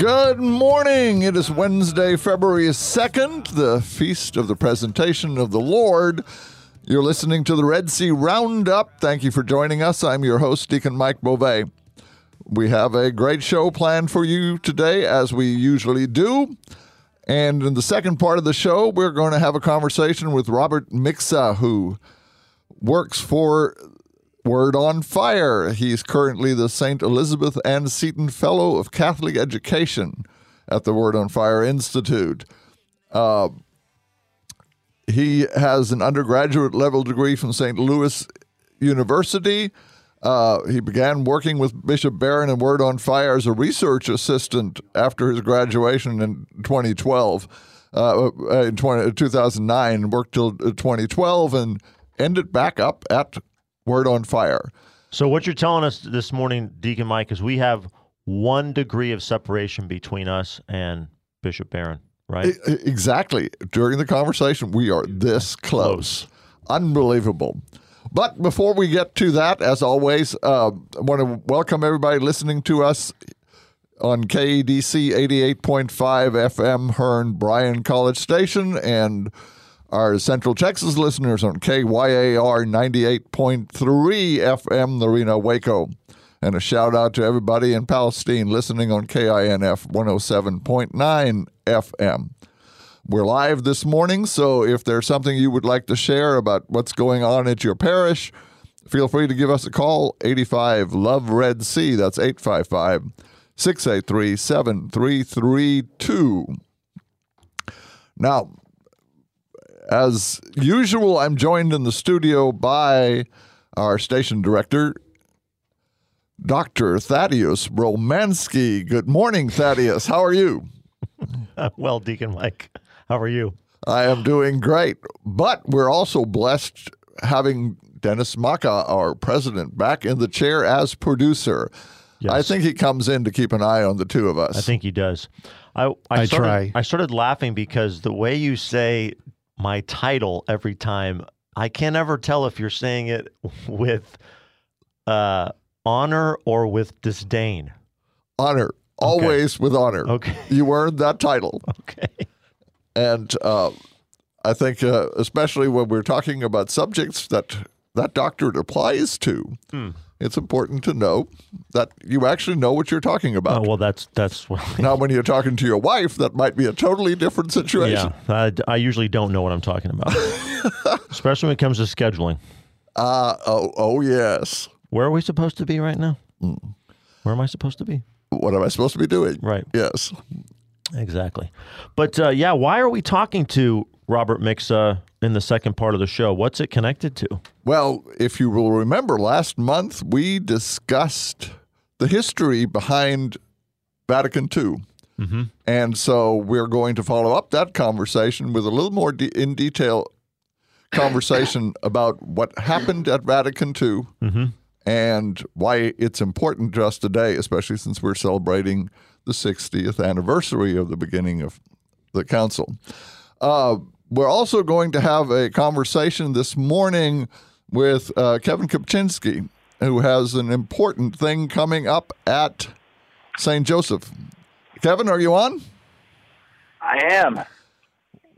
Good morning. It is Wednesday, February 2nd, the feast of the presentation of the Lord. You're listening to the Red C Roundup. Thank you for joining us. I'm your host, Deacon Mike Beauvais. We have a great show planned for you today, as we usually do. And in the second part of the show, we're going to have a conversation with Robert Mixa, who works for Word on Fire. He's currently the St. Elizabeth Ann Seton Fellow of Catholic Education at the Word on Fire Institute. Uh, he has an undergraduate level degree from St. Louis University. Uh, he began working with Bishop Barron and Word on Fire as a research assistant after his graduation in 2012. Uh, uh, in 20, 2009, worked till 2012 and ended back up at Word on Fire. So, what you're telling us this morning, Deacon Mike, is we have one degree of separation between us and Bishop Barron, right? Exactly. During the conversation, we are this close. close. Unbelievable. But before we get to that, as always, uh, I want to welcome everybody listening to us on KEDC 88.5 FM, Hearne Bryan College Station, and our Central Texas listeners on KYAR 98.3 FM, Lorena Waco. And a shout out to everybody in Palestine listening on KINF 107.9 FM. We're live this morning, so if there's something you would like to share about what's going on at your parish, feel free to give us a call 85 Love Red C. That's 855 683 7332. Now, as usual, I'm joined in the studio by our station director, Dr. Thaddeus Romansky. Good morning, Thaddeus. How are you? well, Deacon Mike, how are you? I am doing great. But we're also blessed having Dennis Maka, our president, back in the chair as producer. Yes. I think he comes in to keep an eye on the two of us. I think he does. I, I, I started, try. I started laughing because the way you say my title every time. I can't ever tell if you're saying it with uh, honor or with disdain. Honor, always okay. with honor. Okay, you earned that title. Okay, and uh, I think uh, especially when we're talking about subjects that that doctorate applies to. Hmm it's important to know that you actually know what you're talking about. Oh, well, that's that's now when you're talking to your wife, that might be a totally different situation. Yeah, I, I usually don't know what I'm talking about, especially when it comes to scheduling. Uh, oh, oh yes. Where are we supposed to be right now? Mm. Where am I supposed to be? What am I supposed to be doing? Right. Yes. Exactly. But uh, yeah, why are we talking to Robert Mixa in the second part of the show? What's it connected to? Well, if you will remember, last month we discussed the history behind Vatican II. Mm-hmm. And so we're going to follow up that conversation with a little more de- in detail conversation about what happened at Vatican II mm-hmm. and why it's important to us today, especially since we're celebrating the 60th anniversary of the beginning of the council. Uh, we're also going to have a conversation this morning with uh, Kevin Kopczynski, who has an important thing coming up at St. Joseph. Kevin, are you on? I am.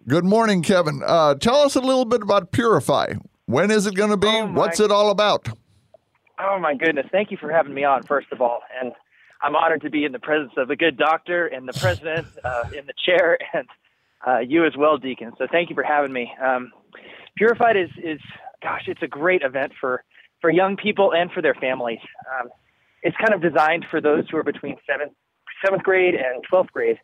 Good morning, Kevin. Uh, tell us a little bit about Purified. When is it going to be? Oh What's it all about? Oh, my goodness. Thank you for having me on, first of all. And I'm honored to be in the presence of a good doctor and the president uh, in the chair and uh, you as well, Deacon. So thank you for having me. Um, Purified is, is, gosh, it's a great event for, for young people and for their families. Um, it's kind of designed for those who are between seventh, seventh grade and 12th grade.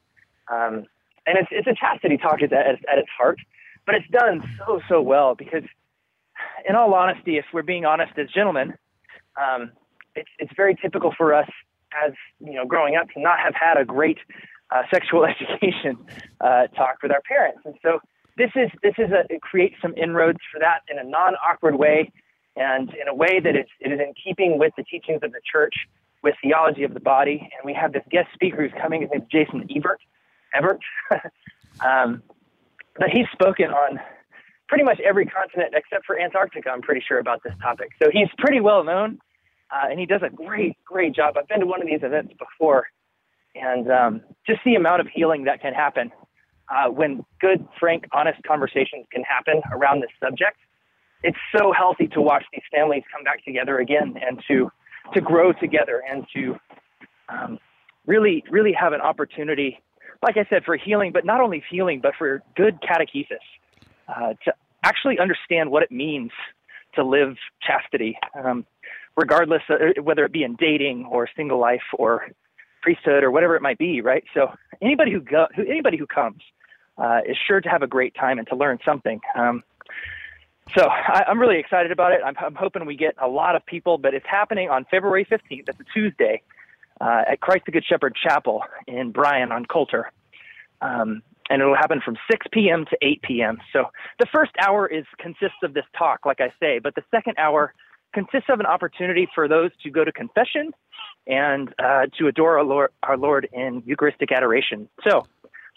Um, and it's, it's a chastity talk at, at, at its heart, but it's done so, so well because in all honesty, if we're being honest as gentlemen, um, it's, it's very typical for us as, you know, growing up to not have had a great uh, sexual education uh, talk with our parents. And so this is this is a it creates some inroads for that in a non-awkward way, and in a way that is it is in keeping with the teachings of the church, with theology of the body. And we have this guest speaker who's coming. His name's Jason Evert. Evert. um, but he's spoken on pretty much every continent except for Antarctica. I'm pretty sure about this topic. So he's pretty well known, uh, and he does a great, great job. I've been to one of these events before, and um, just the amount of healing that can happen uh, when good, frank, honest conversations can happen around this subject. It's so healthy to watch these families come back together again and to to grow together and to um, really, really have an opportunity, like I said, for healing, but not only healing, but for good catechesis, uh, to actually understand what it means to live chastity, um, regardless of whether it be in dating or single life or priesthood or whatever it might be, right? So anybody who go, who, anybody who comes uh, is sure to have a great time and to learn something. Um, so I, I'm really excited about it. I'm, I'm hoping we get a lot of people, but it's happening on February 15th. That's a Tuesday uh, at Christ the Good Shepherd Chapel in Bryan on Coulter. Um, and it'll happen from 6 p.m. to 8 p.m. So the first hour is consists of this talk, like I say, but the second hour consists of an opportunity for those to go to confession and uh, to adore our Lord, our Lord in Eucharistic adoration. So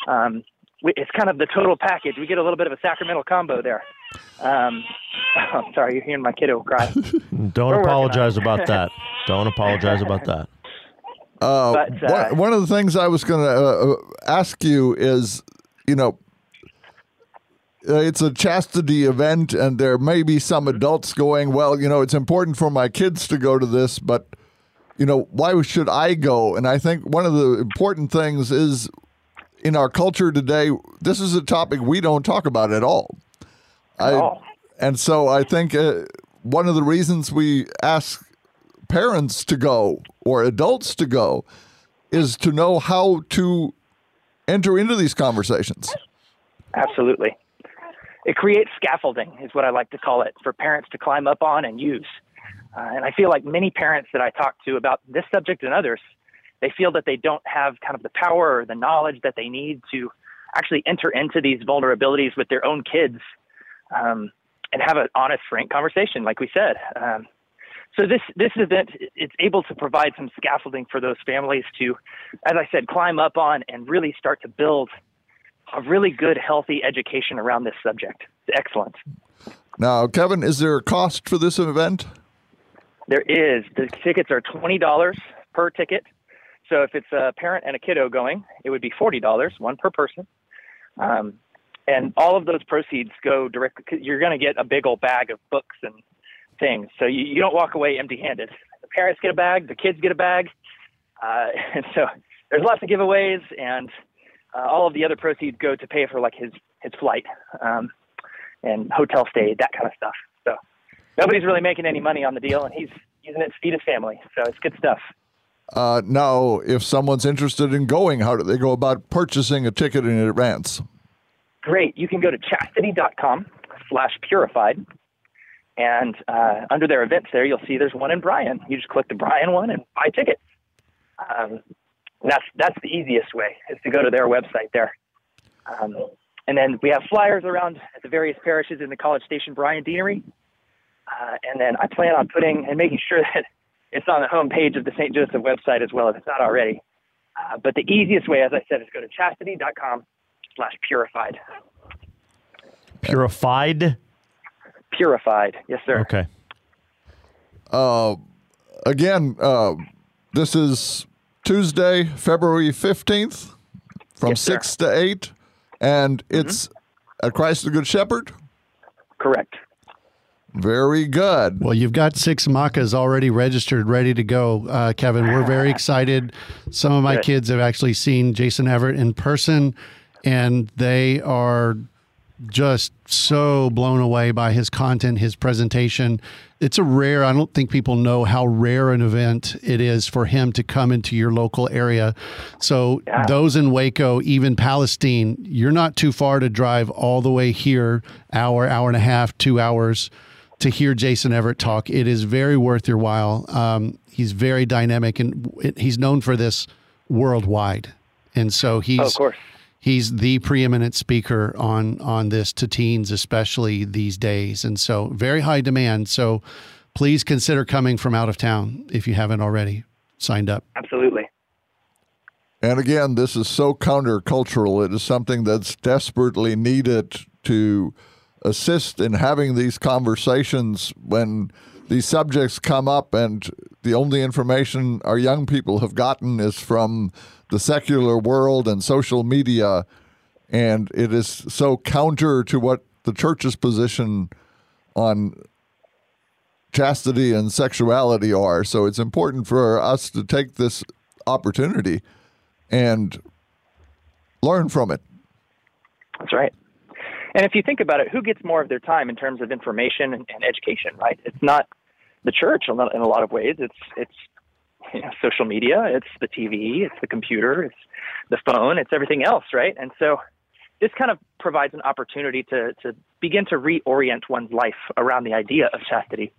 um, we, it's kind of the total package. We get a little bit of a sacramental combo there. Um, oh, sorry, you're hearing my kiddo cry. Don't apologize about that. Don't apologize about that. Uh, But, uh, one, one of the things I was going to uh, ask you is, you know, uh, it's a chastity event, and there may be some adults going, well, you know, it's important for my kids to go to this, but, you know, why should I go? And I think one of the important things is in our culture today, this is a topic we don't talk about at all. I, all. And so I think uh, one of the reasons we ask parents to go or adults to go is to know how to enter into these conversations. Absolutely. It creates scaffolding, is what I like to call it, for parents to climb up on and use. Uh, and I feel like many parents that I talk to about this subject and others, they feel that they don't have kind of the power or the knowledge that they need to actually enter into these vulnerabilities with their own kids um, and have an honest, frank conversation, like we said. Um, so this this event it's able to provide some scaffolding for those families to, as I said, climb up on and really start to build a really good, healthy education around this subject. It's excellent. Now, Kevin, is there a cost for this event? There is. The tickets are twenty dollars per ticket. So if it's a parent and a kiddo going, it would be forty dollars, one per person. Um, and all of those proceeds go directly. You're going to get a big old bag of books and things, so you, you don't walk away empty-handed. The parents get a bag, the kids get a bag, uh, and so there's lots of giveaways, and uh, all of the other proceeds go to pay for like his his flight um, and hotel stay, that kind of stuff. Nobody's really making any money on the deal, and he's using it to feed his family. So it's good stuff. Uh, now, if someone's interested in going, how do they go about purchasing a ticket in advance? Great. You can go to chastity.com slash purified. And uh, under their events there, you'll see there's one in Bryan. You just click the Bryan one and buy tickets. Um, that's, that's the easiest way is to go to their website there. Um, and then we have flyers around at the various parishes in the College Station Bryan Deanery. Uh, and then I plan on putting and making sure that it's on the home page of the St. Joseph website as well if it's not already. Uh, but the easiest way, as I said, is go to chastity.com slash purified. Purified. Purified. Yes, sir. Okay. Uh, again, uh, this is Tuesday, February 15th from Yes, sir. 6 to 8, and it's at Christ the Good Shepherd. Correct. Very good. Well, you've got six Makas already registered, ready to go, uh, Kevin. We're very excited. Some of my Good. kids have actually seen Jason Evert in person, and they are just so blown away by his content, his presentation. It's a rare, I don't think people know how rare an event it is for him to come into your local area. So, Yeah. those in Waco, even Palestine, you're not too far to drive all the way here, hour, hour and a half, two hours to hear Jason Evert talk. It is very worth your while. Um, he's very dynamic and he's known for this worldwide. and so he's Oh, of course. he's the preeminent speaker on on this to teens, especially these days, and so very high demand. So please consider coming from out of town if you haven't already signed up. Absolutely. And again, this is so countercultural. It is something that's desperately needed to assist in having these conversations when these subjects come up, and the only information our young people have gotten is from the secular world and social media. And it is so counter to what the church's position on chastity and sexuality are. So it's important for us to take this opportunity and learn from it. That's right. And if you think about it, who gets more of their time in terms of information and, and education, right? It's not the church in a lot of ways. It's it's you know, social media, it's the TV, it's the computer, it's the phone, it's everything else, right? And so this kind of provides an opportunity to to begin to reorient one's life around the idea of chastity,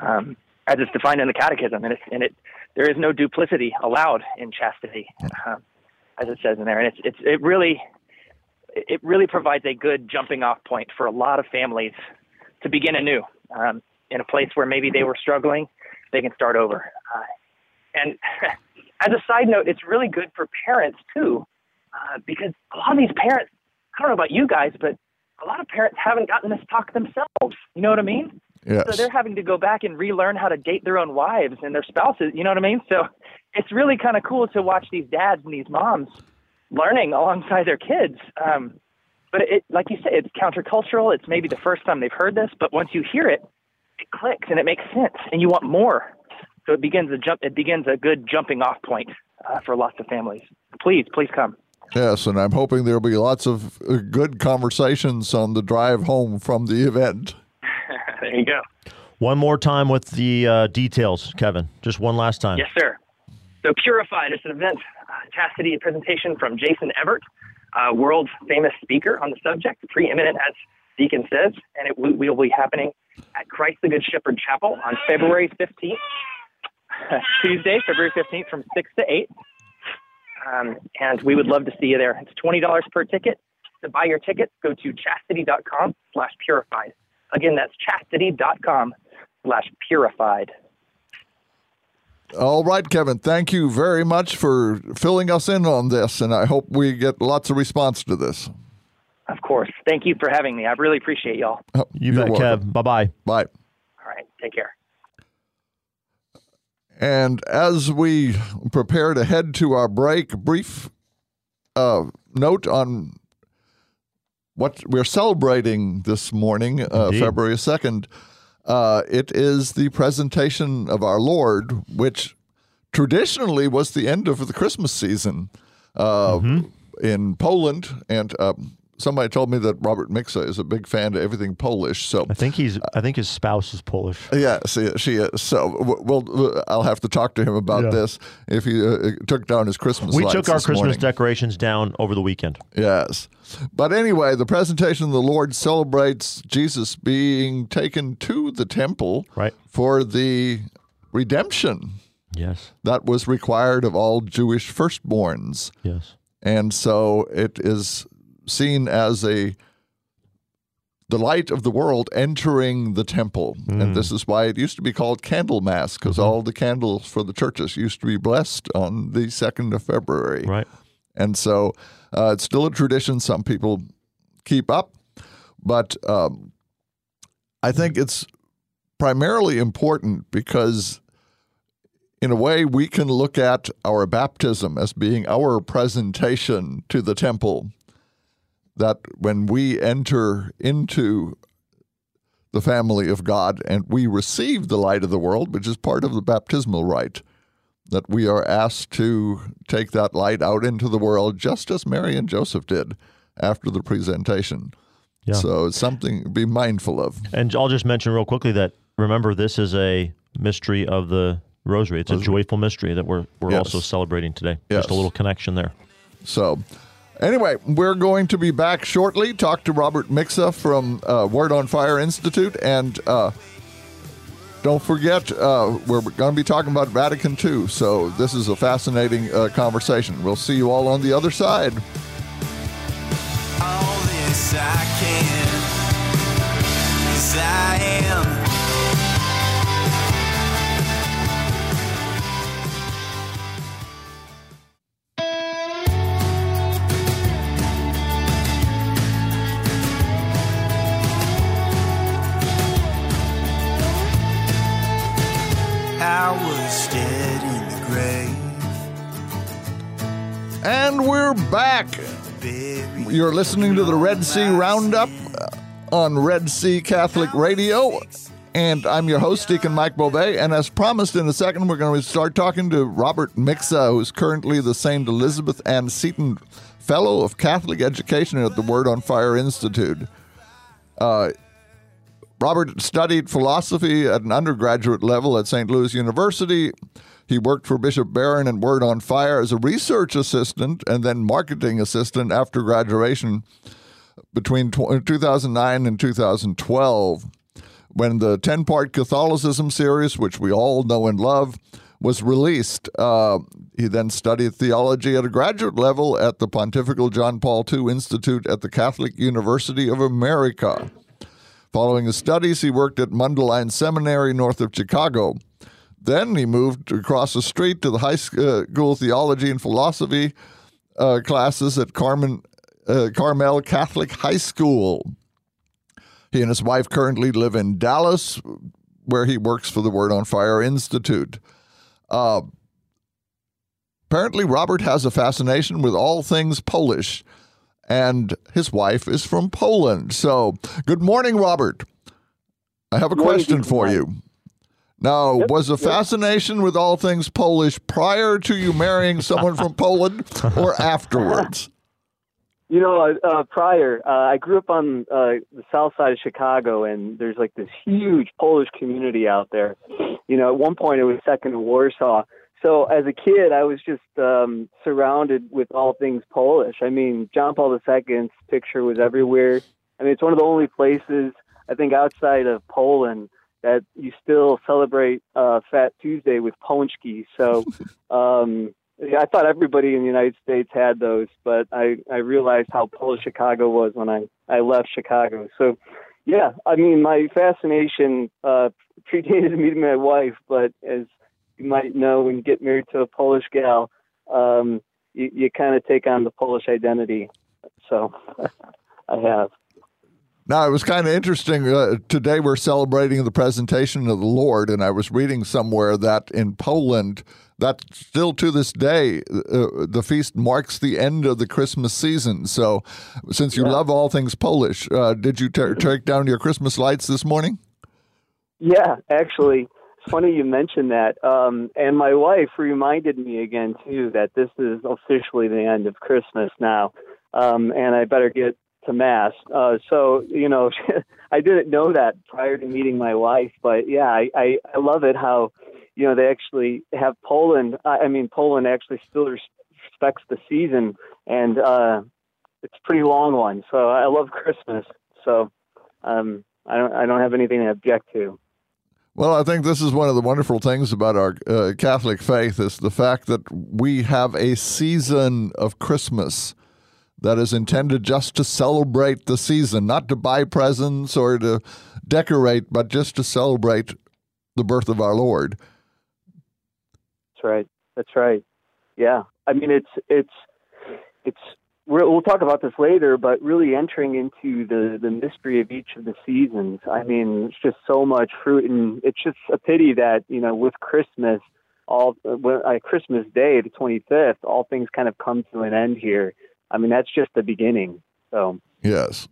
um, as it's defined in the Catechism, and, it's, and it there is no duplicity allowed in chastity, um, as it says in there, and it's it's it really it really provides a good jumping off point for a lot of families to begin anew um, in a place where maybe they were struggling. They can start over. Uh, and as a side note, it's really good for parents too, uh, because a lot of these parents, I don't know about you guys, but a lot of parents haven't gotten this talk themselves. You know what I mean? Yes. So they're having to go back and relearn how to date their own wives and their spouses. You know what I mean? So it's really kind of cool to watch these dads and these moms learning alongside their kids. Um, but it, like you say, it's countercultural. It's maybe the first time they've heard this, but once you hear it, it clicks and it makes sense, and you want more. So it begins a jump. It begins a good jumping off point uh, for lots of families. Please, please come. Yes, and I'm hoping there'll be lots of uh, good conversations on the drive home from the event. there you go. One more time with the uh, details, Kevin. Just one last time. Yes, sir. So Purified is an event, chastity presentation from Jason Evert, uh, world famous speaker on the subject, preeminent as Deacon says, and it will, will be happening at Christ the Good Shepherd Chapel on February 15th, Tuesday, February 15th from 6 to 8. Um, and we would love to see you there. It's $20 per ticket. To buy your tickets, go to chastity.com slash purified. Again, that's chastity.com slash purified. All right, Kevin, thank you very much for filling us in on this, and I hope we get lots of response to this. Of course. Thank you for having me. I really appreciate y'all. Oh, You bet, welcome. Kev. Bye bye. Bye. All right. Take care. And as we prepare to head to our break, brief uh, note on what we're celebrating this morning, uh, February 2nd. Uh, it is the presentation of our Lord, which traditionally was the end of the Christmas season uh, Mm-hmm. in Poland. And um, somebody told me that Robert Mixa is a big fan of everything Polish. So I think he's. I think his spouse is Polish. Uh, yeah, she, she is. So well, uh, I'll have to talk to him about Yeah. this if he uh, uh took down his Christmas. We took our Christmas morning. decorations down over the weekend. Yes, but anyway, the presentation of the Lord celebrates Jesus being taken to the temple Right. for the redemption Yes. that was required of all Jewish firstborns, Yes. and so it is seen as a the light of the world entering the temple. Mm. And this is why it used to be called Candlemas, because Mm-hmm. all the candles for the churches used to be blessed on the 2nd of February. Right. And so uh, it's still a tradition some people keep up. But um, I think it's primarily important because, in a way, we can look at our baptism as being our presentation to the temple. That when we enter into the family of God and we receive the light of the world, which is part of the baptismal rite, that we are asked to take that light out into the world just as Mary and Joseph did after the presentation. Yeah. So it's something to be mindful of. And I'll just mention real quickly that remember this is a mystery of the Rosary. It's a joyful mystery that we're we're Yes. also celebrating today. Yes. Just a little connection there. So, anyway, we're going to be back shortly. Talk to Robert Mixa from uh, Word on Fire Institute, and uh, don't forget, uh, we're going to be talking about Vatican II. So this is a fascinating uh, conversation. We'll see you all on the other side. I am. And we're back. You're listening to the Red C Roundup uh, on Red C Catholic Radio. And I'm your host, Deacon Mike Beauvais. And as promised, in a second, we're going to start talking to Robert Mixa, who's currently the St. Elizabeth Ann Seton Fellow of Catholic Education at the Word on Fire Institute. Uh, Robert studied philosophy at an undergraduate level at St. Louis University. He worked for Bishop Barron and Word on Fire as a research assistant and then marketing assistant after graduation between 2009 and 2012. When the 10 part Catholicism series, which we all know and love, was released, uh, he then studied theology at a graduate level at the Pontifical John Paul II Institute at the Catholic University of America. Following his studies, he worked at Mundelein Seminary north of Chicago. Then he moved across the street to the high school theology and philosophy uh, classes at Carmen, uh, Carmel Catholic High School. He and his wife currently live in Dallas, where he works for the Word on Fire Institute. Uh, apparently, Robert has a fascination with all things Polish and his wife is from Poland. So, good morning, Robert. I have a Morning, question for you. Now, was the fascination with all things Polish prior to you marrying someone from Poland or afterwards? You know, uh, uh, prior, uh, I grew up on uh, the south side of Chicago, and there's like this huge Polish community out there. You know, at one point it was second to Warsaw. So as a kid, I was just um, surrounded with all things Polish. I mean, John Paul II's picture was everywhere. I mean, it's one of the only places I think outside of Poland that you still celebrate uh, Fat Tuesday with pączki. So. Um, yeah, I thought everybody in the United States had those, but I, I realized how Polish Chicago was when I, I left Chicago. So, yeah, I mean, my fascination uh, predated meeting my wife, but as you might know, when you get married to a Polish gal, um, you, you kind of take on the Polish identity. So, I have. Now, it was kind of interesting. Uh, today, we're celebrating the presentation of the Lord, and I was reading somewhere that in Poland, that still to this day, uh, the feast marks the end of the Christmas season. So, since you love all things Polish, uh, did you ta- take down your Christmas lights this morning? Yeah, actually, it's funny you mentioned that. Um, and my wife reminded me again too that this is officially the end of Christmas now, um, and I better get to mass. Uh, so you know, I didn't know that prior to meeting my wife, but yeah, I, I, I love it how you know they actually have Poland. I mean, Poland actually still respects the season, and uh, it's a pretty long one. So I love Christmas. So um, I don't I don't have anything to object to. Well, I think this is one of the wonderful things about our uh, Catholic faith is the fact that we have a season of Christmas that is intended just to celebrate the season, not to buy presents or to decorate, but just to celebrate the birth of our Lord. That's right. That's right. Yeah. I mean, it's it's it's. We'll talk about this later, but really entering into the the mystery of each of the seasons. I mean, it's just so much fruit, and it's just a pity that you know with Christmas, all uh, Christmas Day, the twenty fifth, all things kind of come to an end here. I mean, that's just the beginning. So Yes.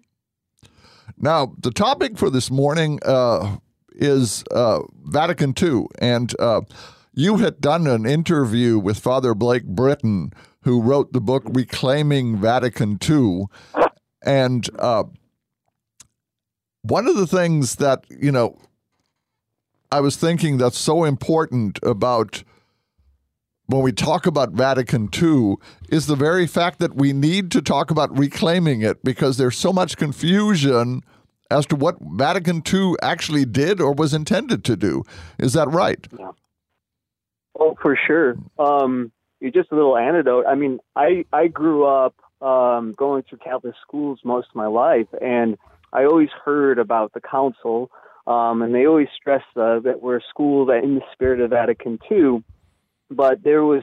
Now, the topic for this morning uh, is uh, Vatican II. And uh, you had done an interview with Father Blake Britton, who wrote the book Reclaiming Vatican II. And uh, one of the things that, you know, I was thinking that's so important about when we talk about Vatican II is the very fact that we need to talk about reclaiming it because there's so much confusion as to what Vatican II actually did or was intended to do. Is that right? Yeah. Oh, for sure. Um, just a little anecdote. I mean, I I grew up um, going through Catholic schools most of my life, and I always heard about the council, um, and they always stressed uh, that we're a school that in the spirit of Vatican II. But there was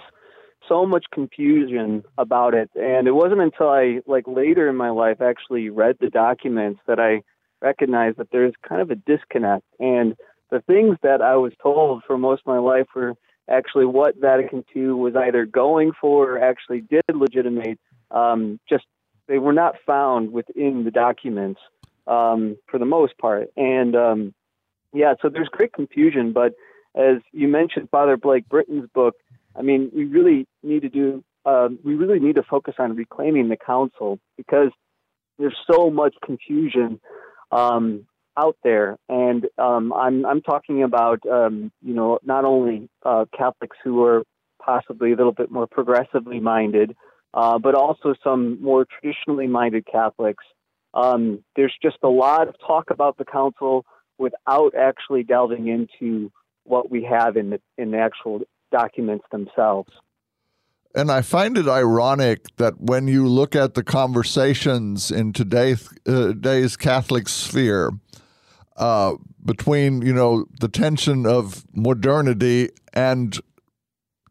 so much confusion about it, and it wasn't until I like later in my life actually read the documents that I recognized that there's kind of a disconnect. And the things that I was told for most of my life were actually what Vatican II was either going for or actually did legitimate. Um, just they were not found within the documents um, for the most part. And um, yeah, so there's great confusion. But as you mentioned, Father Blake Britton's book, I mean, we really need to do. Um, we really need to focus on reclaiming the council because there's so much confusion um, out there, and um, I'm I'm talking about um, you know not only uh, Catholics who are possibly a little bit more progressively minded, uh, but also some more traditionally minded Catholics. Um, there's just a lot of talk about the council without actually delving into what we have in the in the actual documents themselves. And I find it ironic that when you look at the conversations in today's, uh, today's Catholic sphere uh, between, you know, the tension of modernity and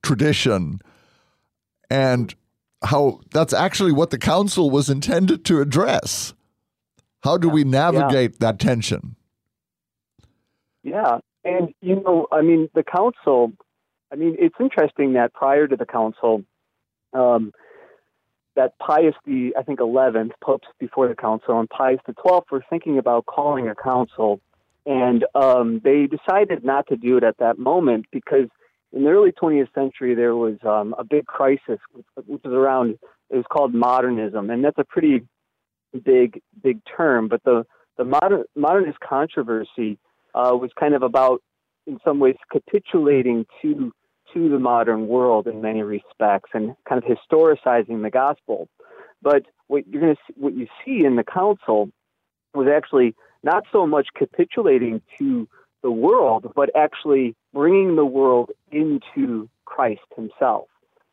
tradition, and how that's actually what the council was intended to address. How do we navigate yeah. that tension? Yeah. And, you know, I mean, the council, I mean, it's interesting that prior to the council, um, that Pius the I think 11th popes before the council and Pius the 12th were thinking about calling a council, and um, they decided not to do it at that moment because in the early 20th century there was um, a big crisis, which was around it was called modernism, and that's a pretty big big term, but the the modern modernist controversy uh, was kind of about in some ways capitulating to to the modern world in many respects and kind of historicizing the gospel. But what you're going to what you see in the council was actually not so much capitulating to the world, but actually bringing the world into Christ Himself.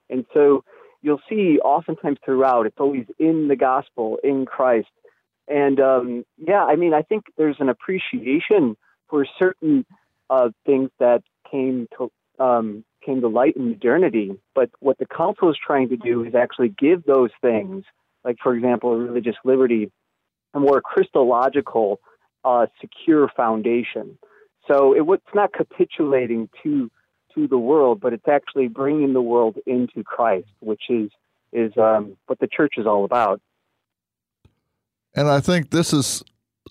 And so you'll see oftentimes throughout, it's always in the gospel, in Christ. And um, yeah, I mean, I think there's an appreciation for certain uh, things that came to um, came to light in modernity. But what the council is trying to do is actually give those things, like, for example, religious liberty, a more Christological, uh, secure foundation. So it, it's not capitulating to to the world, but it's actually bringing the world into Christ, which is is um, what the church is all about. And I think this is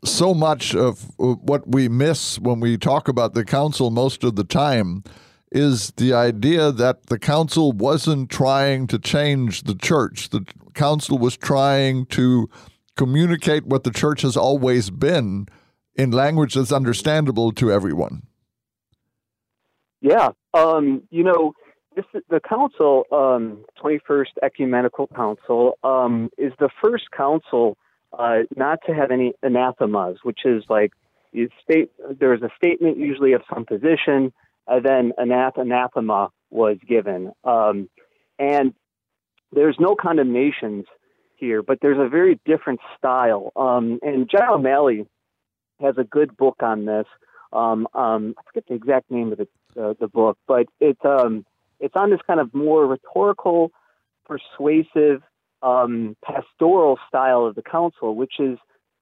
so much of what we miss when we talk about the council most of the time is the idea that the council wasn't trying to change the church. The council was trying to communicate what the church has always been in language that's understandable to everyone. Yeah. Um, you know, this, the council, um, 21st Ecumenical Council, um, is the first council uh, not to have any anathemas, which is like you state there's a statement usually of some position and then anathema was given. Um, and there's no condemnations here, but there's a very different style. Um, and John O'Malley has a good book on this. Um, um, I forget the exact name of the, uh, the book, but it's um, it's on this kind of more rhetorical, persuasive, um, pastoral style of the council, which is,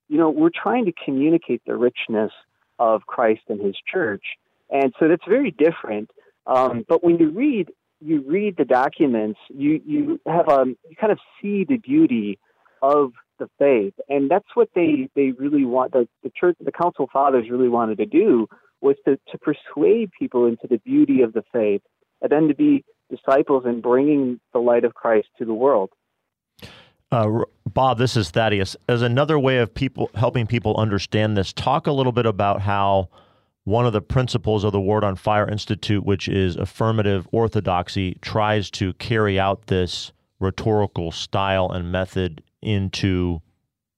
you know, we're trying to communicate the richness of Christ and His church, and so that's very different. Um, but when you read you read the documents, you you have a um, you kind of see the beauty of the faith, and that's what they they really want. The the church, the council fathers really wanted to do was to to persuade people into the beauty of the faith, and then to be disciples in bringing the light of Christ to the world. Uh, Bob, this is Thaddeus. As another way of people helping people understand this, talk a little bit about how one of the principles of the Word on Fire Institute, which is affirmative orthodoxy, tries to carry out this rhetorical style and method into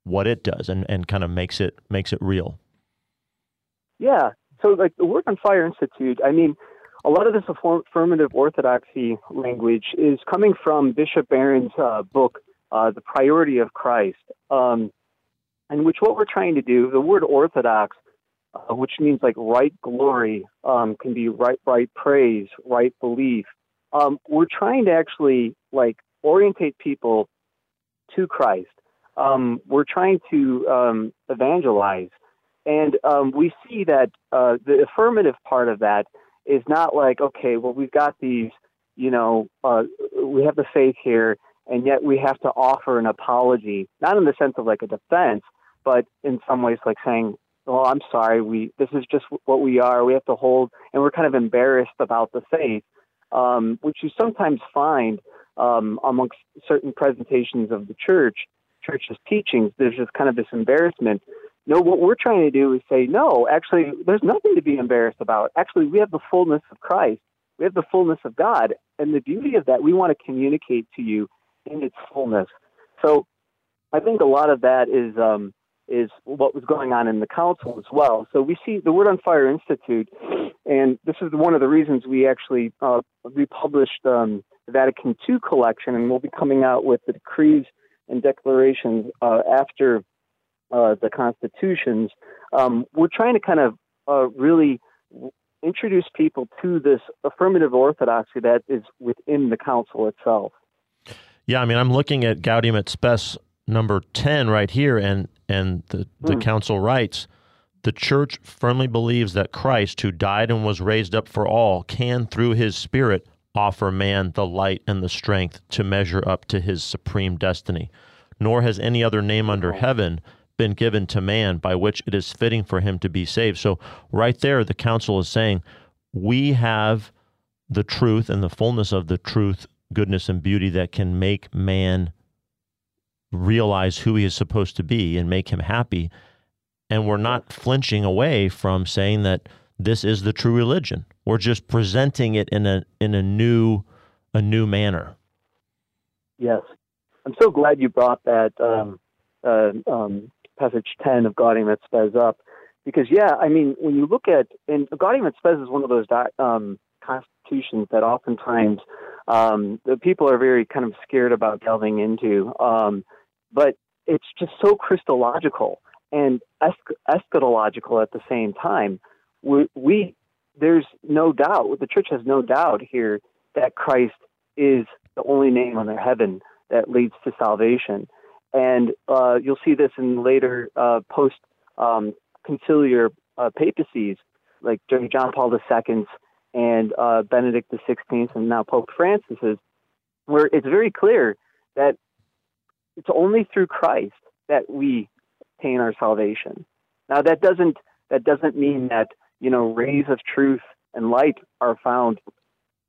what it does and, and kind of makes it makes it real. Yeah. So, like the Word on Fire Institute, I mean, a lot of this affirmative orthodoxy language is coming from Bishop Barron's uh, book, uh, The Priority of Christ, um, which what we're trying to do, the word orthodox, uh, which means like right glory, um, can be right, right praise, right belief. Um, we're trying to actually like orientate people to Christ. Um, we're trying to um, evangelize. And um, we see that uh, the affirmative part of that is not like, okay, well, we've got these, you know, uh, we have the faith here, and yet we have to offer an apology, not in the sense of like a defense, but in some ways like saying, well, I'm sorry, we this is just what we are. We have to hold, and we're kind of embarrassed about the faith, um, which you sometimes find um, amongst certain presentations of the church, church's teachings. There's just kind of this embarrassment no, what we're trying to do is say, no, actually, there's nothing to be embarrassed about. Actually, we have the fullness of Christ. We have the fullness of God. And the beauty of that, we want to communicate to you in its fullness. So I think a lot of that is um, is what was going on in the council as well. So we see the Word on Fire Institute, and this is one of the reasons we actually uh, republished um, the Vatican II collection, and we'll be coming out with the decrees and declarations uh, after uh, the constitutions, um, we're trying to kind of uh, really introduce people to this affirmative orthodoxy that is within the council itself. Yeah, I mean, I'm looking at Gaudium et Spes number 10 right here, and, and the, the mm. council writes The church firmly believes that Christ, who died and was raised up for all, can, through his Spirit, offer man the light and the strength to measure up to his supreme destiny. Nor has any other name under heaven been given to man by which it is fitting for him to be saved. So, right there, the council is saying, we have the truth and the fullness of the truth, goodness, and beauty that can make man realize who he is supposed to be and make him happy. And we're not flinching away from saying that this is the true religion. We're just presenting it in a in a new a new manner. Yes, I'm so glad you brought that um, uh, um, passage 10 of Gaudium et Spes up. Because, yeah, I mean, when you look at, and Gaudium et Spes is one of those um, constitutions that oftentimes um, the people are very kind of scared about delving into. Um, but it's just so Christological and eschatological at the same time. We, we there's no doubt, the church has no doubt here that Christ is the only name under heaven that leads to salvation. And uh, you'll see this in later uh, post um, conciliar uh, papacies, like during John Paul II's and uh, Benedict XVI's, and now Pope Francis's, where it's very clear that it's only through Christ that we obtain our salvation. Now that doesn't that doesn't mean that you know rays of truth and light are found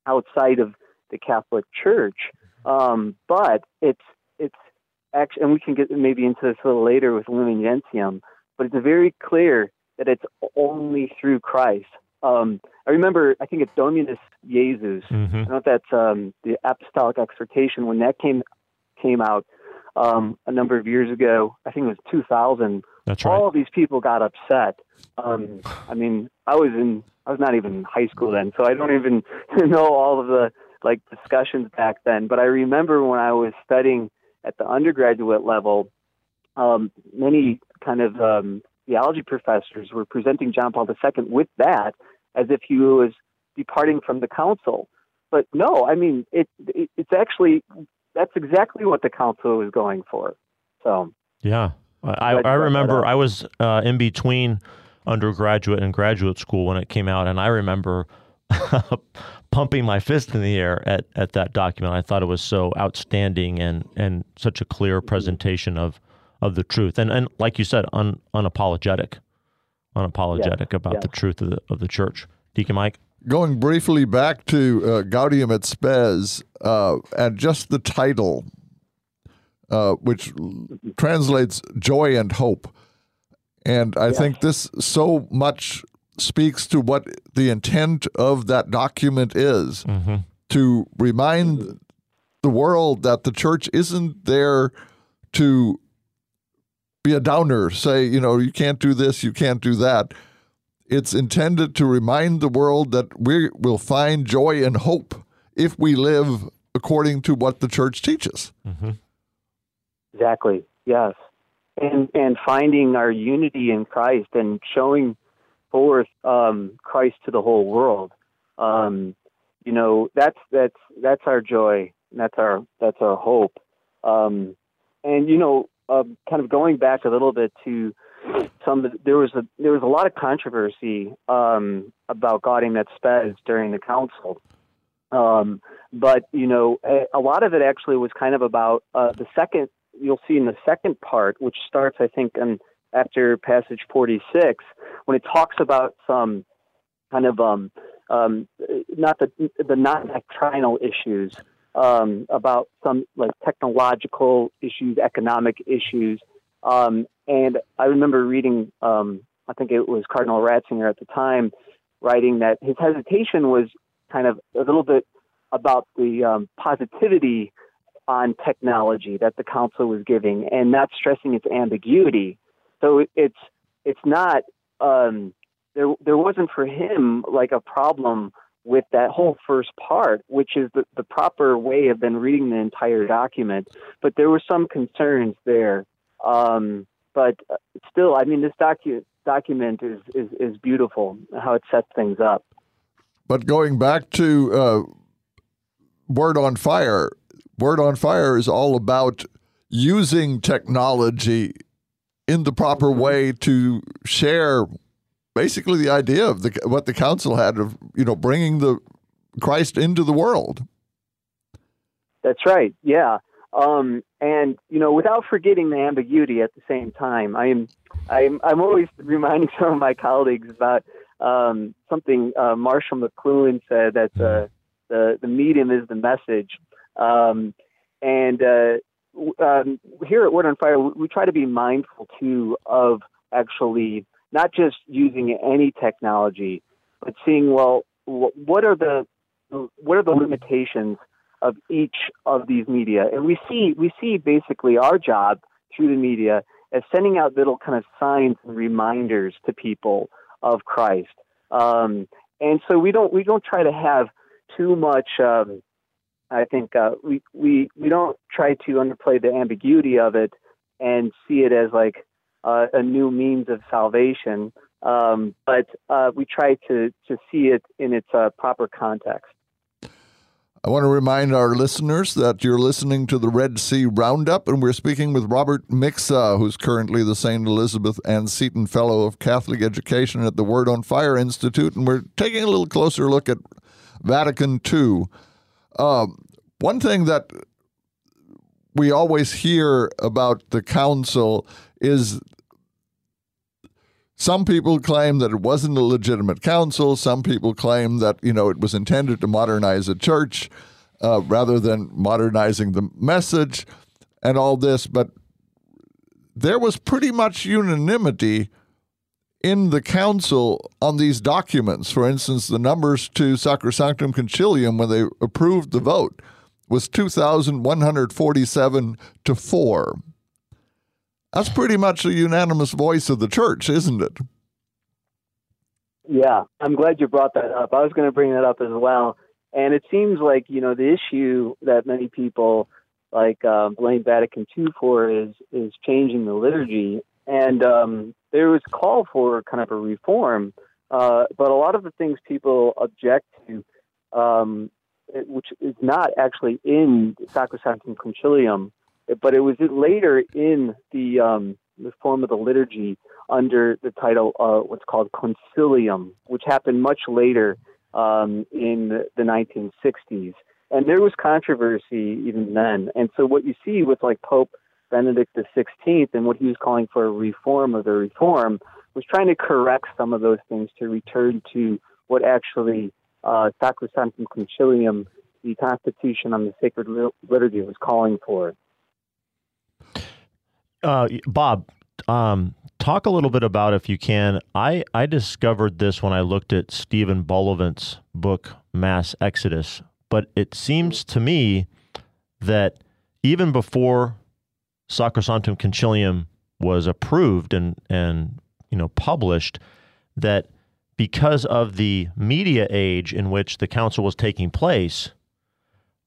outside of the Catholic Church, um, but it's it's actually, and we can get maybe into this a little later with Lumen Gentium, but it's very clear that it's only through Christ. Um, I remember, I think it's Dominus Iesus. Mm-hmm. Know that's um, the Apostolic Exhortation when that came came out um, a number of years ago. I think it was 2000. That's right. All of these people got upset. Um, I mean, I was in, I was not even in high school then, so I don't even know all of the like discussions back then. But I remember when I was studying at the undergraduate level, um, many kind of um, theology professors were presenting John Paul II with that as if he was departing from the council. But no, I mean, it, it it's actually that's exactly what the council was going for. So yeah, I, I remember I was uh, in between undergraduate and graduate school when it came out, and I remember pumping my fist in the air at, at that document. I thought it was so outstanding and, and such a clear presentation of, of the truth. And, and like you said, un, unapologetic, unapologetic about the truth of the, of the church. Deacon Mike? Going briefly back to uh, Gaudium et Spes uh, and just the title, uh, which translates joy and hope. And I think this so much speaks to what the intent of that document is mm-hmm. to remind the world that the church isn't there to be a downer, say, you know, you can't do this, you can't do that. It's intended to remind the world that we will find joy and hope if we live according to what the church teaches. Exactly. Yes. And and finding our unity in Christ and showing forth um, Christ to the whole world. Um, you know, that's that's that's our joy. And that's our that's our hope. Um, and you know, uh, kind of going back a little bit to some, of the- there was a there was a lot of controversy um, about Gaudium et Spes during the council. Um, but you know, a, a lot of it actually was kind of about uh, the second. You'll see in the second part, which starts, I think, in, after passage forty-six, when it talks about some kind of um, um, not the the non doctrinal issues, um, about some like technological issues, economic issues, um, and I remember reading. Um, I think it was Cardinal Ratzinger at the time writing that his hesitation was kind of a little bit about the um, positivity on technology that the council was giving, and not stressing its ambiguity. So it's it's not um, there. There wasn't for him like a problem with that whole first part, which is the, the proper way of then reading the entire document. But there were some concerns there. Um, but uh, still, I mean, this docu- document is, is, is beautiful, how it sets things up. But going back to uh, Word on Fire, Word on Fire is all about using technology in the proper way to share basically the idea of the, what the council had of you know bringing the Christ into the world. That's right. Yeah. Um, and you know, without forgetting the ambiguity at the same time, I'm I'm I'm always reminding some of my colleagues about um, something uh, Marshall McLuhan said that uh, the the medium is the message. Um, and uh, w- um, here at Word on Fire, we, we try to be mindful too of actually not just using any technology, but seeing well, what are the what are the limitations of each of these media, and we see we see basically our job through the media as sending out little kind of signs and reminders to people of Christ. Um, and so we don't we don't try to have too much. Um, I think uh, we we we don't try to underplay the ambiguity of it and see it as like uh, a new means of salvation. Um, but uh, we try to to see it in its uh, proper context. I want to remind our listeners that you're listening to the Red C Roundup, and we're speaking with Robert Mixa, who's currently the St. Elizabeth Ann Seton Fellow of Catholic Education at the Word on Fire Institute, and we're taking a little closer look at Vatican II. Um, one thing that we always hear about the council is some people claim that it wasn't a legitimate council. Some people claim that you know it was intended to modernize the church uh, rather than modernizing the message and all this. But there was pretty much unanimity in the council on these documents. For instance, the numbers to Sacrosanctum Concilium when they approved the vote was 2,147 to 4. That's pretty much a unanimous voice of the church, isn't it? Yeah, I'm glad you brought that up. I was going to bring that up as well. And it seems like, you know, the issue that many people like uh, blame Vatican II for is is changing the liturgy. And um, there was call for kind of a reform, uh, but a lot of the things people object to, um, which is not actually in Sacrosanctum Concilium, but it was later in the um, the form of the liturgy under the title of what's called Consilium, which happened much later um, in the, the 1960s. And there was controversy even then. And so what you see with like Pope Benedict XVI and what he was calling for a reform of the reform was trying to correct some of those things to return to what actually uh, Sacrosanctum Concilium, the Constitution on the Sacred Liturgy, was calling for. Uh, Bob, um, talk a little bit about if you can. I I discovered this when I looked at Stephen Bullivant's book Mass Exodus, but it seems to me that even before Sacrosanctum Concilium was approved and and you know published that because of the media age in which the council was taking place,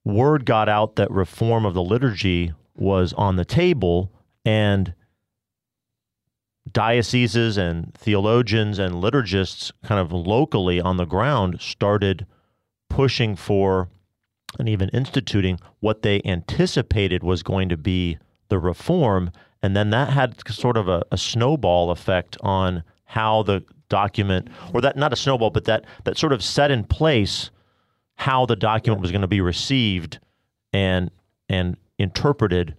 word got out that reform of the liturgy was on the table and dioceses and theologians and liturgists kind of locally on the ground started pushing for and even instituting what they anticipated was going to be the reform. And then that had sort of a, a snowball effect on how the document, or that not a snowball, but that that sort of set in place how the document was going to be received and and interpreted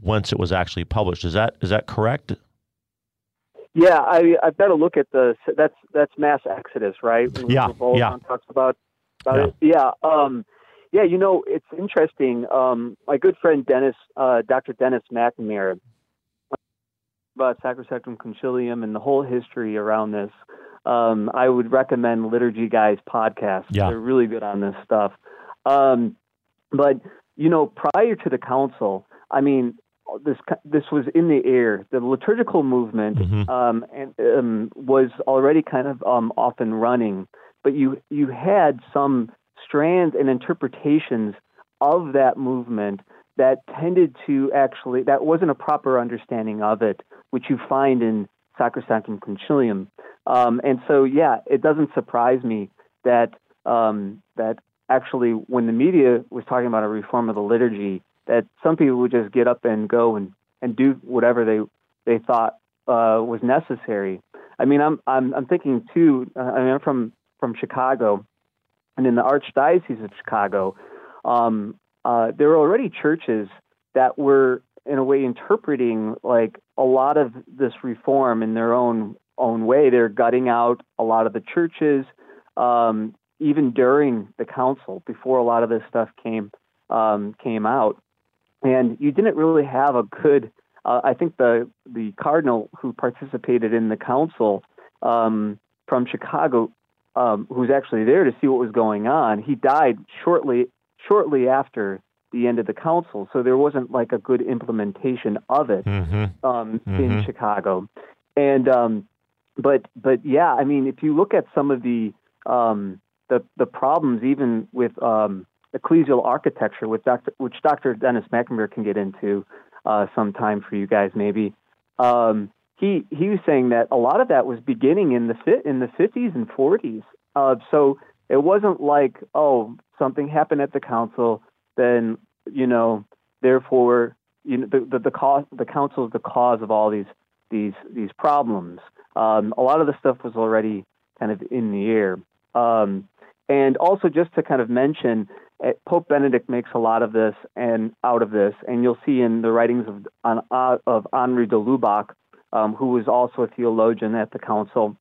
once it was actually published. Is that is that correct? Yeah, I I've got to look at the that's that's mass exodus, right? When Yeah, yeah. Talks about about Yeah. it. Yeah. Um, yeah. You know, it's interesting. Um, my good friend Dennis, uh, Dr. Dennis McNamara, about Sacrosanctum Concilium and the whole history around this. Um, I would recommend Liturgy Guys podcast. Yeah. They're really good on this stuff. Um, but you know, prior to the council, I mean, this this was in the air. The liturgical movement Mhm. um, and um, was already kind of um, off and running, but you you had some strands and interpretations of that movement that tended to actually that wasn't a proper understanding of it, which you find in Sacrosanctum Concilium. Um, and so, yeah, it doesn't surprise me that um, that actually, when the media was talking about a reform of the liturgy, that some people would just get up and go and, and do whatever they they thought uh, was necessary. I mean, I'm I'm I'm thinking too. Uh, I mean, I'm from from Chicago, and in the Archdiocese of Chicago, um, uh, there were already churches that were in a way interpreting like a lot of this reform in their own own way. They're gutting out a lot of the churches, um, even during the council, before a lot of this stuff came um, came out, and you didn't really have a good. Uh, I think the the cardinal who participated in the council um, from Chicago, um, who's actually there to see what was going on, he died shortly shortly after the end of the council. So there wasn't like a good implementation of it Mm-hmm. um, in Mhm. Chicago, and um, but but yeah, I mean, if you look at some of the um, the the problems, even with um, ecclesial architecture, with Dr. which Dr. Dennis McNamara can get into uh, sometime for you guys, maybe. Um, he he was saying that a lot of that was beginning in the fit in the 50s and 40s. Uh, so it wasn't like oh something happened at the council, then you know therefore you know the the, the cause the council is the cause of all these these these problems. Um, a lot of the stuff was already kind of in the air. Um, and also, just to kind of mention, eh, Pope Benedict makes a lot of this and out of this, and you'll see in the writings of on, uh, of Henri de Lubac, um, who was also a theologian at the council.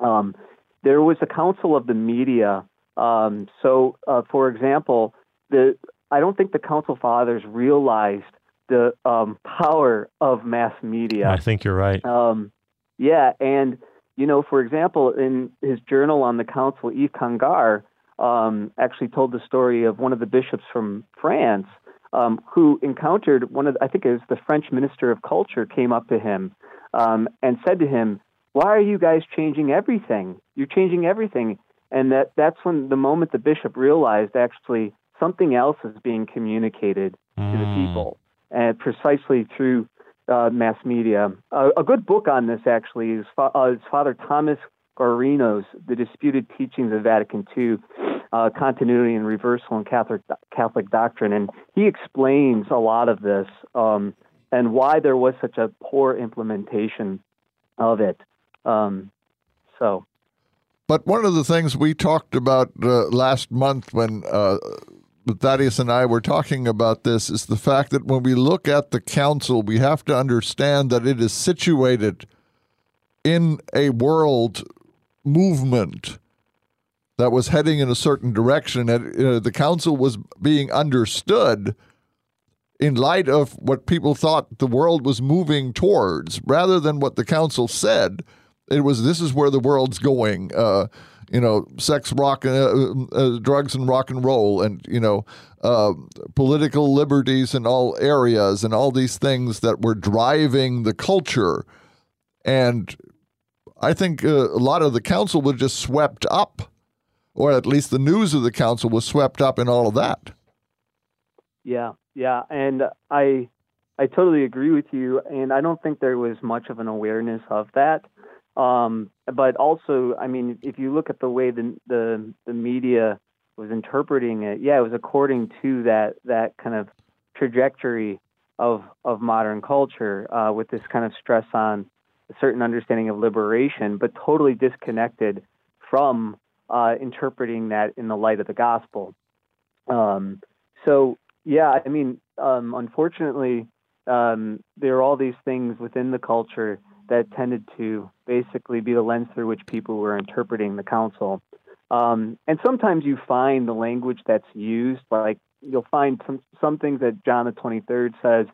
Um, there was a council of the media. Um, so, uh, for example, the I don't think the council fathers realized the um, power of mass media. I think you're right. Um, yeah, and you know, for example, in his journal on the council, Yves Congar um, actually told the story of one of the bishops from France um, who encountered one of, I think it was the French minister of culture, came up to him um, and said to him, "Why are you guys changing everything? You're changing everything." And that that's when the moment the bishop realized actually something else is being communicated to the Mm. people, and precisely through uh, mass media. Uh, a good book on this actually is, uh, is Father Thomas Guarino's The Disputed Teachings of Vatican II, uh, Continuity and Reversal in Catholic Catholic Doctrine, and he explains a lot of this um, and why there was such a poor implementation of it. Um, so. But one of the things we talked about uh, last month when uh, Thaddeus and I were talking about this is the fact that when we look at the council, we have to understand that it is situated in a world movement that was heading in a certain direction, and uh, the council was being understood in light of what people thought the world was moving towards, rather than what the council said it was this is where the world's going. Uh, you know, sex, rock, uh, uh, drugs, and rock and roll, and you know, uh, political liberties in all areas, and all these things that were driving the culture. And I think uh, a lot of the council was just swept up, or at least the news of the council was swept up in all of that. Yeah, yeah, and I I totally agree with you, and I don't think there was much of an awareness of that. Um, but also, I mean, if you look at the way the the the media was interpreting it, yeah, it was according to that that kind of trajectory of of modern culture uh, with this kind of stress on a certain understanding of liberation, but totally disconnected from uh, interpreting that in the light of the gospel. Um, so yeah, I mean, um, unfortunately, um, there are all these things within the culture that tended to basically be the lens through which people were interpreting the council. Um, and sometimes you find the language that's used, like you'll find some, some things that John the 23rd says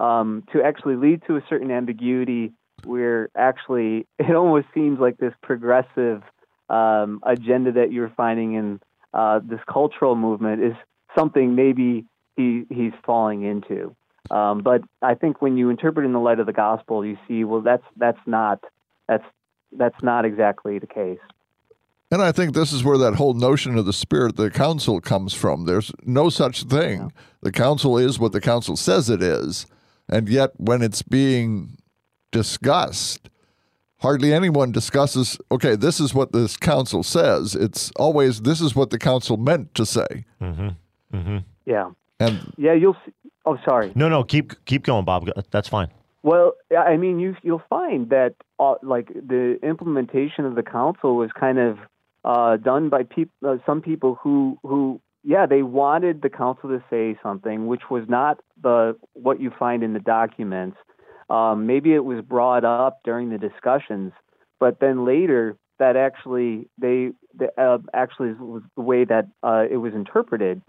um, to actually lead to a certain ambiguity where actually it almost seems like this progressive um, agenda that you're finding in uh, this cultural movement is something maybe he, he's falling into. Um, but I think when you interpret in the light of the gospel, you see, well, that's that's not that's that's not exactly the case. And I think this is where that whole notion of the spirit of the council comes from. There's no such thing. Yeah. The council is what the council says it is. And yet, when it's being discussed, hardly anyone discusses, okay, this is what this council says. It's always, this is what the council meant to say. Mm-hmm. Mm-hmm. Yeah. And yeah, you'll see, Oh, sorry. No, no, keep keep going, Bob. That's fine. Well, I mean, you you'll find that uh, like the implementation of the council was kind of uh, done by people, uh, some people who who yeah they wanted the council to say something which was not the what you find in the documents. Um, maybe it was brought up during the discussions, but then later that actually they, they uh, actually was the way that uh, it was interpreted.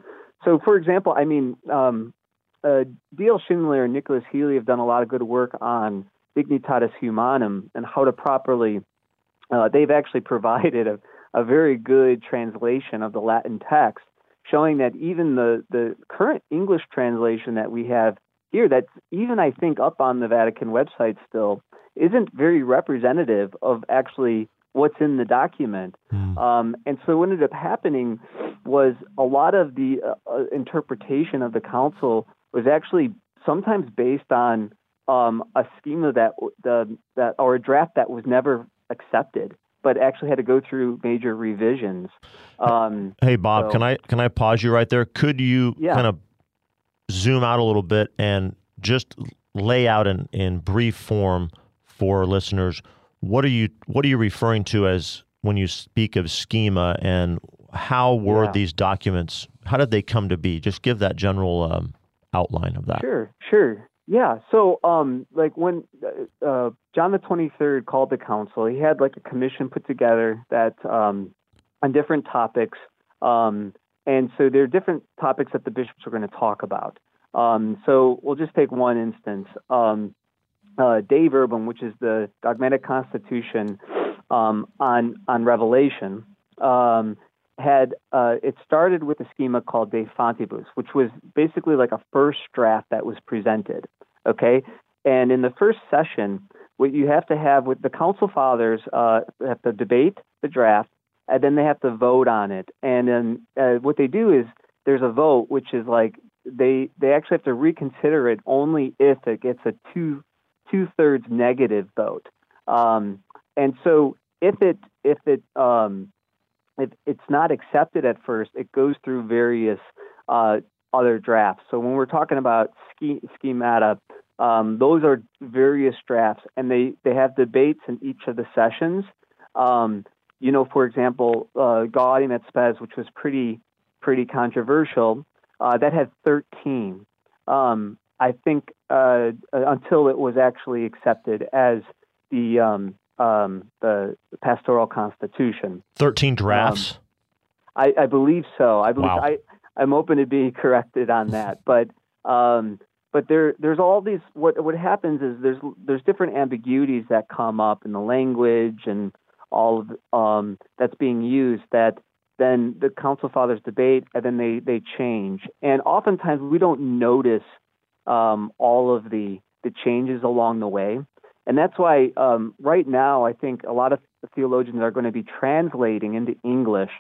So, for example, I mean, um, uh, D.L. Schindler and Nicholas Healy have done a lot of good work on Dignitatis Humanum and how to properly. Uh, they've actually provided a, a very good translation of the Latin text, showing that even the, the current English translation that we have here, that's even I think up on the Vatican website still, isn't very representative of actually what's in the document. Mm. Um, and so what ended up happening was a lot of the uh, uh interpretation of the council was actually sometimes based on um, a schema that the that or a draft that was never accepted, but actually had to go through major revisions. Um, hey Bob, so, can I can I pause you right there? Could you yeah. kind of zoom out a little bit and just lay out in, in brief form for listeners what are you what are you referring to as when you speak of schema and how were yeah. these documents how did they come to be just give that general um, outline of that. Sure, sure. Yeah. So, um, like when uh, uh John the Twenty Third called the council, he had like a commission put together that um, on different topics, um, and so there are different topics that the bishops are going to talk about. Um, so we'll just take one instance. Um, uh, Dei Verbum, which is the dogmatic constitution um, on on Revelation, had uh, it started with a schema called De Fontibus, which was basically like a first draft that was presented. Okay, and in the first session, what you have to have with the council fathers uh, have to debate the draft, and then they have to vote on it. And then uh, what they do is there's a vote, which is like they they actually have to reconsider it only if it gets a two two thirds negative vote. Um, and so if it if it um, if it's not accepted at first, it goes through various uh, other drafts. So when we're talking about schemata, um, those are various drafts, and they, they have debates in each of the sessions. Um, you know, for example, uh, Gaudium Spes, which was pretty pretty controversial, uh, that had 13. Um, I think uh, until it was actually accepted as the um, um, the pastoral constitution. Thirteen drafts. Um, I, I, believe so. I believe wow. I, I'm open to be corrected on that, but um, but there there's all these what what happens is there's there's different ambiguities that come up in the language and all of um, that's being used that then the council fathers debate and then they they change and oftentimes we don't notice um, all of the the changes along the way and that's why um, right now I think a lot of theologians are going to be translating into English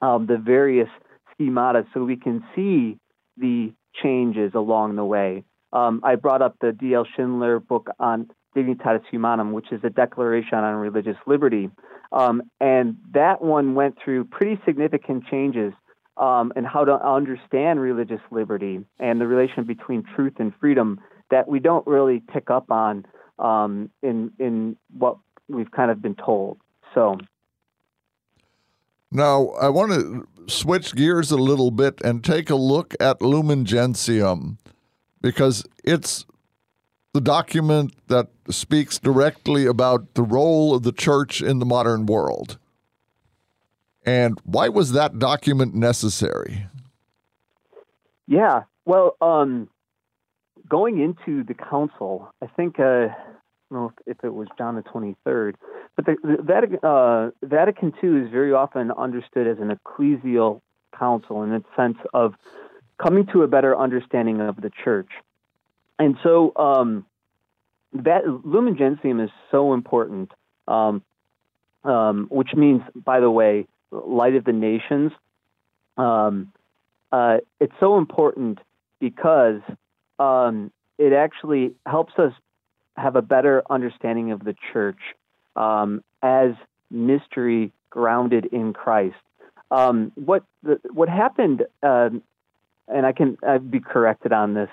um, the various schemata so we can see the changes along the way. Um, I brought up the D.L. Schindler book on Dignitatis Humanum, which is a declaration on religious liberty. Um, and that one went through pretty significant changes um, in how to understand religious liberty and the relation between truth and freedom that we don't really pick up on um, in in what we've kind of been told. So Now, I want to switch gears a little bit and take a look at Lumen Gentium because it's the document that speaks directly about the role of the church in the modern world. And why was that document necessary? Yeah. Well, um, going into the council, I think uh, I don't know if, if it was John the twenty third, but the, the Vatican, uh, Vatican II is very often understood as an ecclesial council in its sense of coming to a better understanding of the church, and so um, that Lumen Gentium is so important. Um, um, which means, by the way, light of the nations. Um, uh, it's so important because um, it actually helps us have a better understanding of the church um, as mystery grounded in Christ. Um, what the, what happened, um, and I can I'd be corrected on this,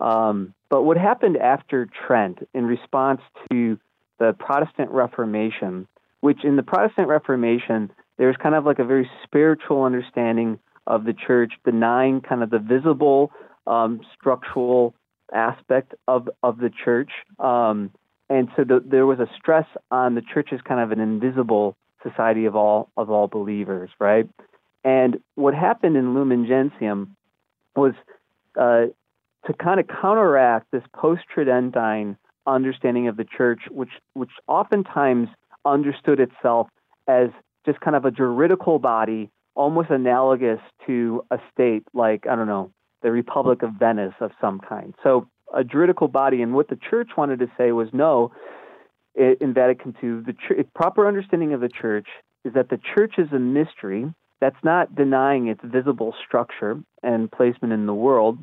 um, but what happened after Trent in response to the Protestant Reformation, which in the Protestant Reformation there's kind of like a very spiritual understanding of the church, denying kind of the visible um, structural aspect of of the church, um, and so the, there was a stress on the church as kind of an invisible society of all of all believers, right? And what happened in Lumen Gentium was uh, to kind of counteract this post-Tridentine understanding of the church, which which oftentimes understood itself as just kind of a juridical body, almost analogous to a state like I don't know the Republic of Venice of some kind. So a juridical body, and what the church wanted to say was no. In Vatican II, the ch- proper understanding of the church is that the church is a mystery that's not denying its visible structure and placement in the world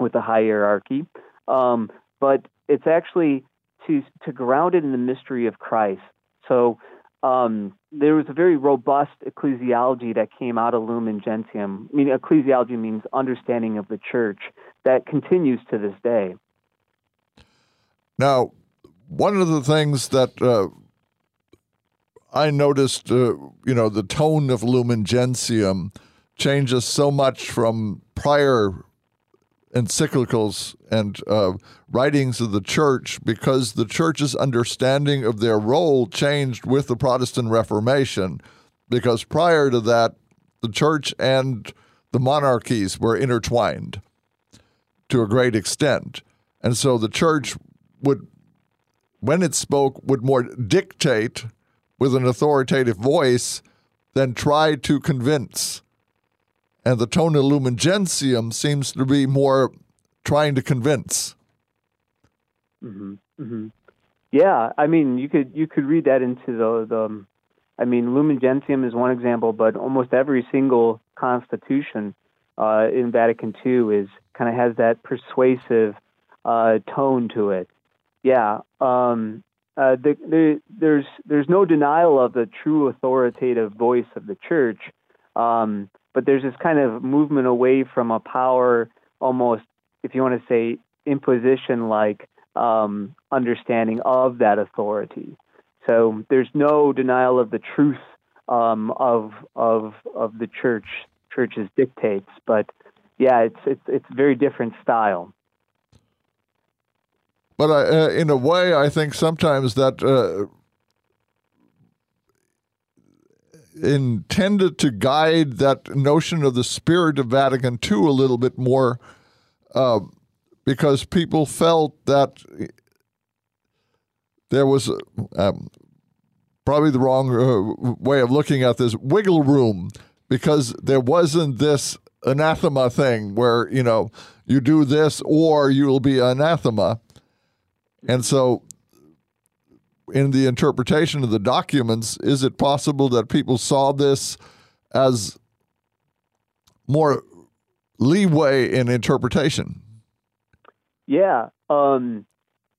with a hierarchy, um, but it's actually to to ground it in the mystery of Christ. So um, there was a very robust ecclesiology that came out of Lumen Gentium. I mean, ecclesiology means understanding of the church that continues to this day. Now, one of the things that uh, I noticed, uh, you know, the tone of Lumen Gentium changes so much from prior encyclicals and uh, writings of the church because the church's understanding of their role changed with the Protestant Reformation. Because prior to that, the church and the monarchies were intertwined to a great extent. And so the church would, when it spoke, would more dictate with an authoritative voice than try to convince and the tone of Lumen Gentium seems to be more trying to convince. Mm-hmm. Mm-hmm. Yeah, I mean, you could you could read that into the the. um, I mean, Lumen Gentium is one example, but almost every single constitution uh, in Vatican II is kind of has that persuasive uh, tone to it. Yeah, um, uh, the, the, there's there's no denial of the true authoritative voice of the church. Um, but there's this kind of movement away from a power, almost, if you want to say, imposition like um, understanding of that authority. So there's no denial of the truth um, of of of the church church's dictates, but yeah, it's it's it's very different style. But I, uh, in a way, I think sometimes that uh, intended to guide that notion of the spirit of Vatican II a little bit more uh, because people felt that there was um, probably the wrong uh, way of looking at this wiggle room because there wasn't this anathema thing where you know you do this or you'll be anathema. And so in the interpretation of the documents is it possible that people saw this as more leeway in interpretation Yeah, um,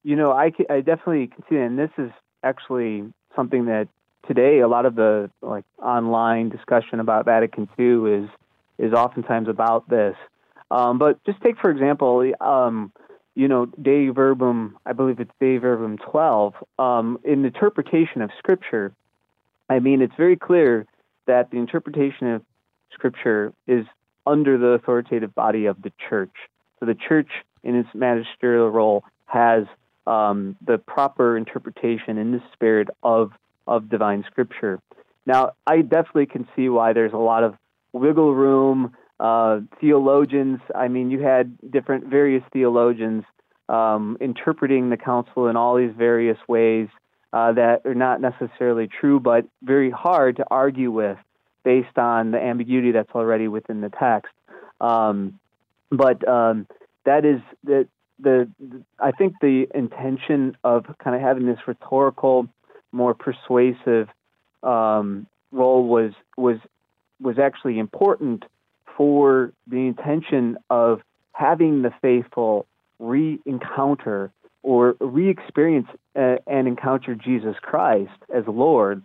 you know, I, I definitely can see and this is actually something that today a lot of the like online discussion about Vatican II is is oftentimes about this. Um, but just take for example, um, you know, Dei Verbum, I believe it's Dei Verbum 12, um, in interpretation of Scripture. I mean, it's very clear that the interpretation of Scripture is under the authoritative body of the church. So the church, in its magisterial role, has um, the proper interpretation in the spirit of of divine scripture. Now, I definitely can see why there's a lot of wiggle room. Uh, theologians, I mean, you had different various theologians um, interpreting the council in all these various ways uh, that are not necessarily true, but very hard to argue with based on the ambiguity that's already within the text. Um, but um, that is the, the the I think the intention of kind of having this rhetorical, more persuasive um, role was was was actually important for the intention of having the faithful re-encounter or re-experience uh, and encounter Jesus Christ as Lord,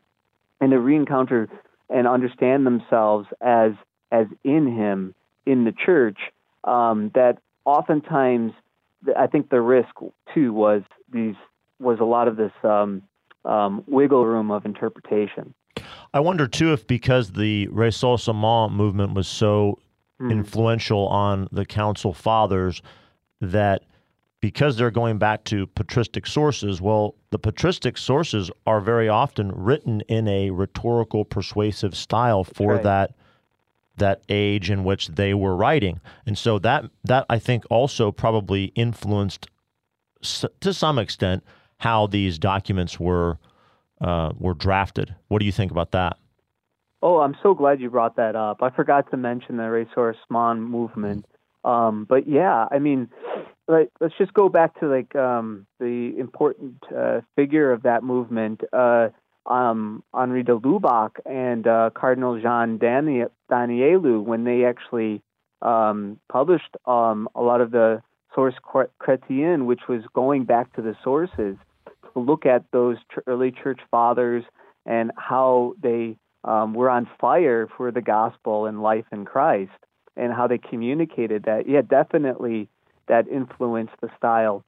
and to re-encounter and understand themselves as as in Him in the church. Um, that oftentimes, I think the risk too was these was a lot of this um, um, wiggle room of interpretation. I wonder too if because the Ressourcement movement was so hmm. influential on the council fathers that because they're going back to patristic sources, well, the patristic sources are very often written in a rhetorical, persuasive style for right. that that age in which they were writing, and so that that I think also probably influenced s- to some extent how these documents were uh, were drafted. What do you think about that? Oh, I'm so glad you brought that up. I forgot to mention the racehorse mon movement. Um, but yeah, I mean, like, let's just go back to like um, the important uh, figure of that movement, uh, um, Henri de Lubac and uh, Cardinal Jean Dani- Danielou, when they actually um, published um, a lot of the Sources Chrétiennes, which was going back to the sources look at those early church fathers and how they um, were on fire for the gospel and life in Christ and how they communicated that. Yeah, definitely that influenced the style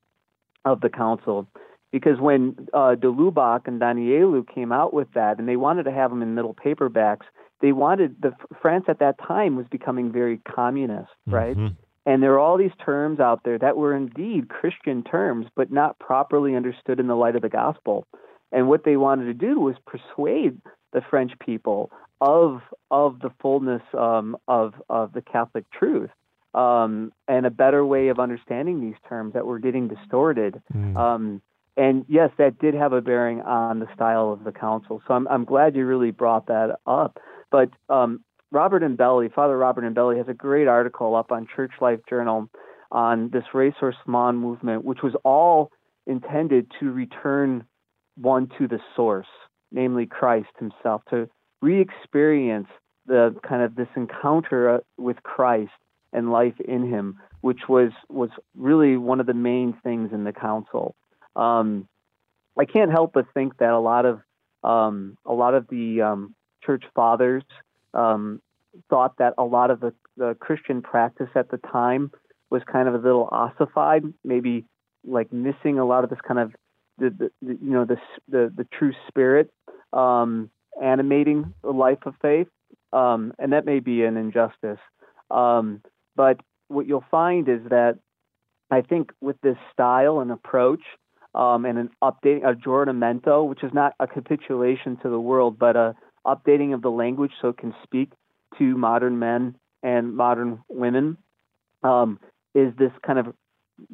of the council. Because when uh, de and Danielou came out with that, and they wanted to have them in middle paperbacks, they wanted the France at that time was becoming very communist, right? Mhm. And there are all these terms out there that were indeed Christian terms, but not properly understood in the light of the gospel. And what they wanted to do was persuade the French people of of the fullness um, of of the Catholic truth um, and a better way of understanding these terms that were getting distorted. Um, and yes, that did have a bearing on the style of the council. So I'm I'm glad you really brought that up. But um, Robert Imbelli, Father Robert Imbelli, has a great article up on Church Life Journal on this Ressourcement movement, which was all intended to return one to the source, namely Christ Himself, to re-experience the kind of this encounter uh, with Christ and life in Him, which was was really one of the main things in the council. Um, I can't help but think that a lot of um, a lot of the um, church fathers um, thought that a lot of the, the Christian practice at the time was kind of a little ossified, maybe like missing a lot of this kind of the, the, the you know the the, the true spirit um, animating the life of faith, um, and that may be an injustice. Um, but what you'll find is that I think with this style and approach um, and an updating, a aggiornamento, which is not a capitulation to the world, but a updating of the language so it can speak to modern men and modern women, um, is this kind of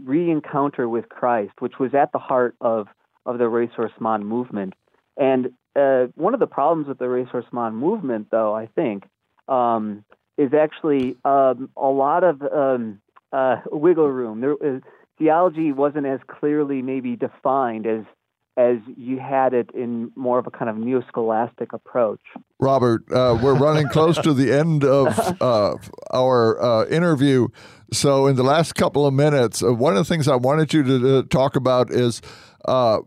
re-encounter with Christ, which was at the heart of of the Ressourcement movement. And uh, one of the problems with the Ressourcement movement, though, I think, um, is actually um, a lot of um, uh, wiggle room. There, uh, theology wasn't as clearly maybe defined as as you had it in more of a kind of neo-scholastic approach. Robert, uh, we're running close to the end of uh, our uh, interview. So, in the last couple of minutes, uh, one of the things I wanted you to, talk about is uh,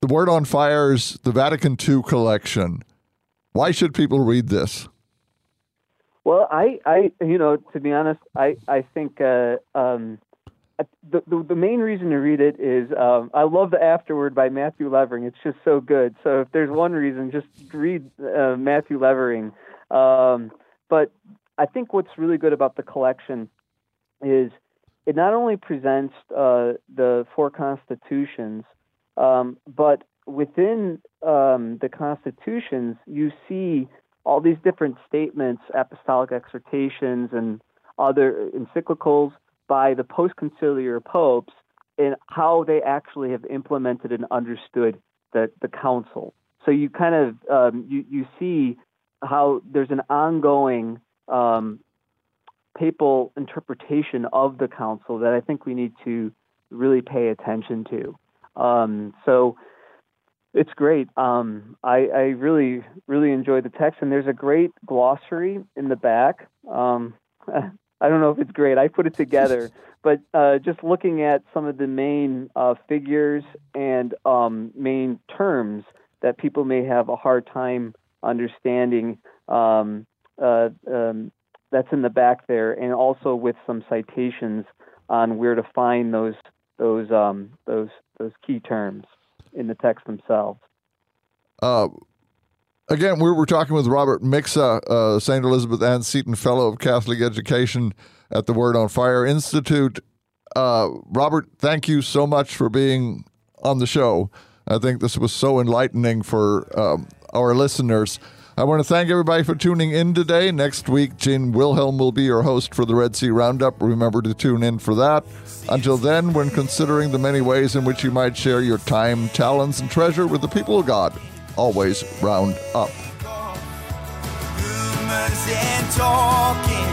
the Word on Fire's the Vatican II collection. Why should people read this? Well, I, I, you know, to be honest, I, I think uh, um, the, the, the main reason to read it is um, I love the afterword by Matthew Levering. It's just so good. So if there's one reason, just read uh, Matthew Levering. Um, but I think what's really good about the collection is it not only presents uh, the four constitutions, um, but within um, the constitutions, you see all these different statements, apostolic exhortations, and other encyclicals by the post-conciliar popes and how they actually have implemented and understood the, the council. So you kind of um, you you see how there's an ongoing um, papal interpretation of the council that I think we need to really pay attention to. Um, so it's great. Um, I, I, really, really enjoy the text, and there's a great glossary in the back. Um, I don't know if it's great. I put it together, but uh, just looking at some of the main uh, figures and um, main terms that people may have a hard time understanding, um, uh, um, that's in the back there, and also with some citations on where to find those those um, those those key terms in the text themselves. Again, we were talking with Robert Mixa, uh, St. Elizabeth Ann Seton Fellow of Catholic Education at the Word on Fire Institute. Uh, Robert, thank you so much for being on the show. I think this was so enlightening for um, our listeners. I want to thank everybody for tuning in today. Next week, Gene Wilhelm will be your host for the Red C Roundup. Remember to tune in for that. Until then, when considering the many ways in which you might share your time, talents, and treasure with the people of God, always round up. Rumors and talking,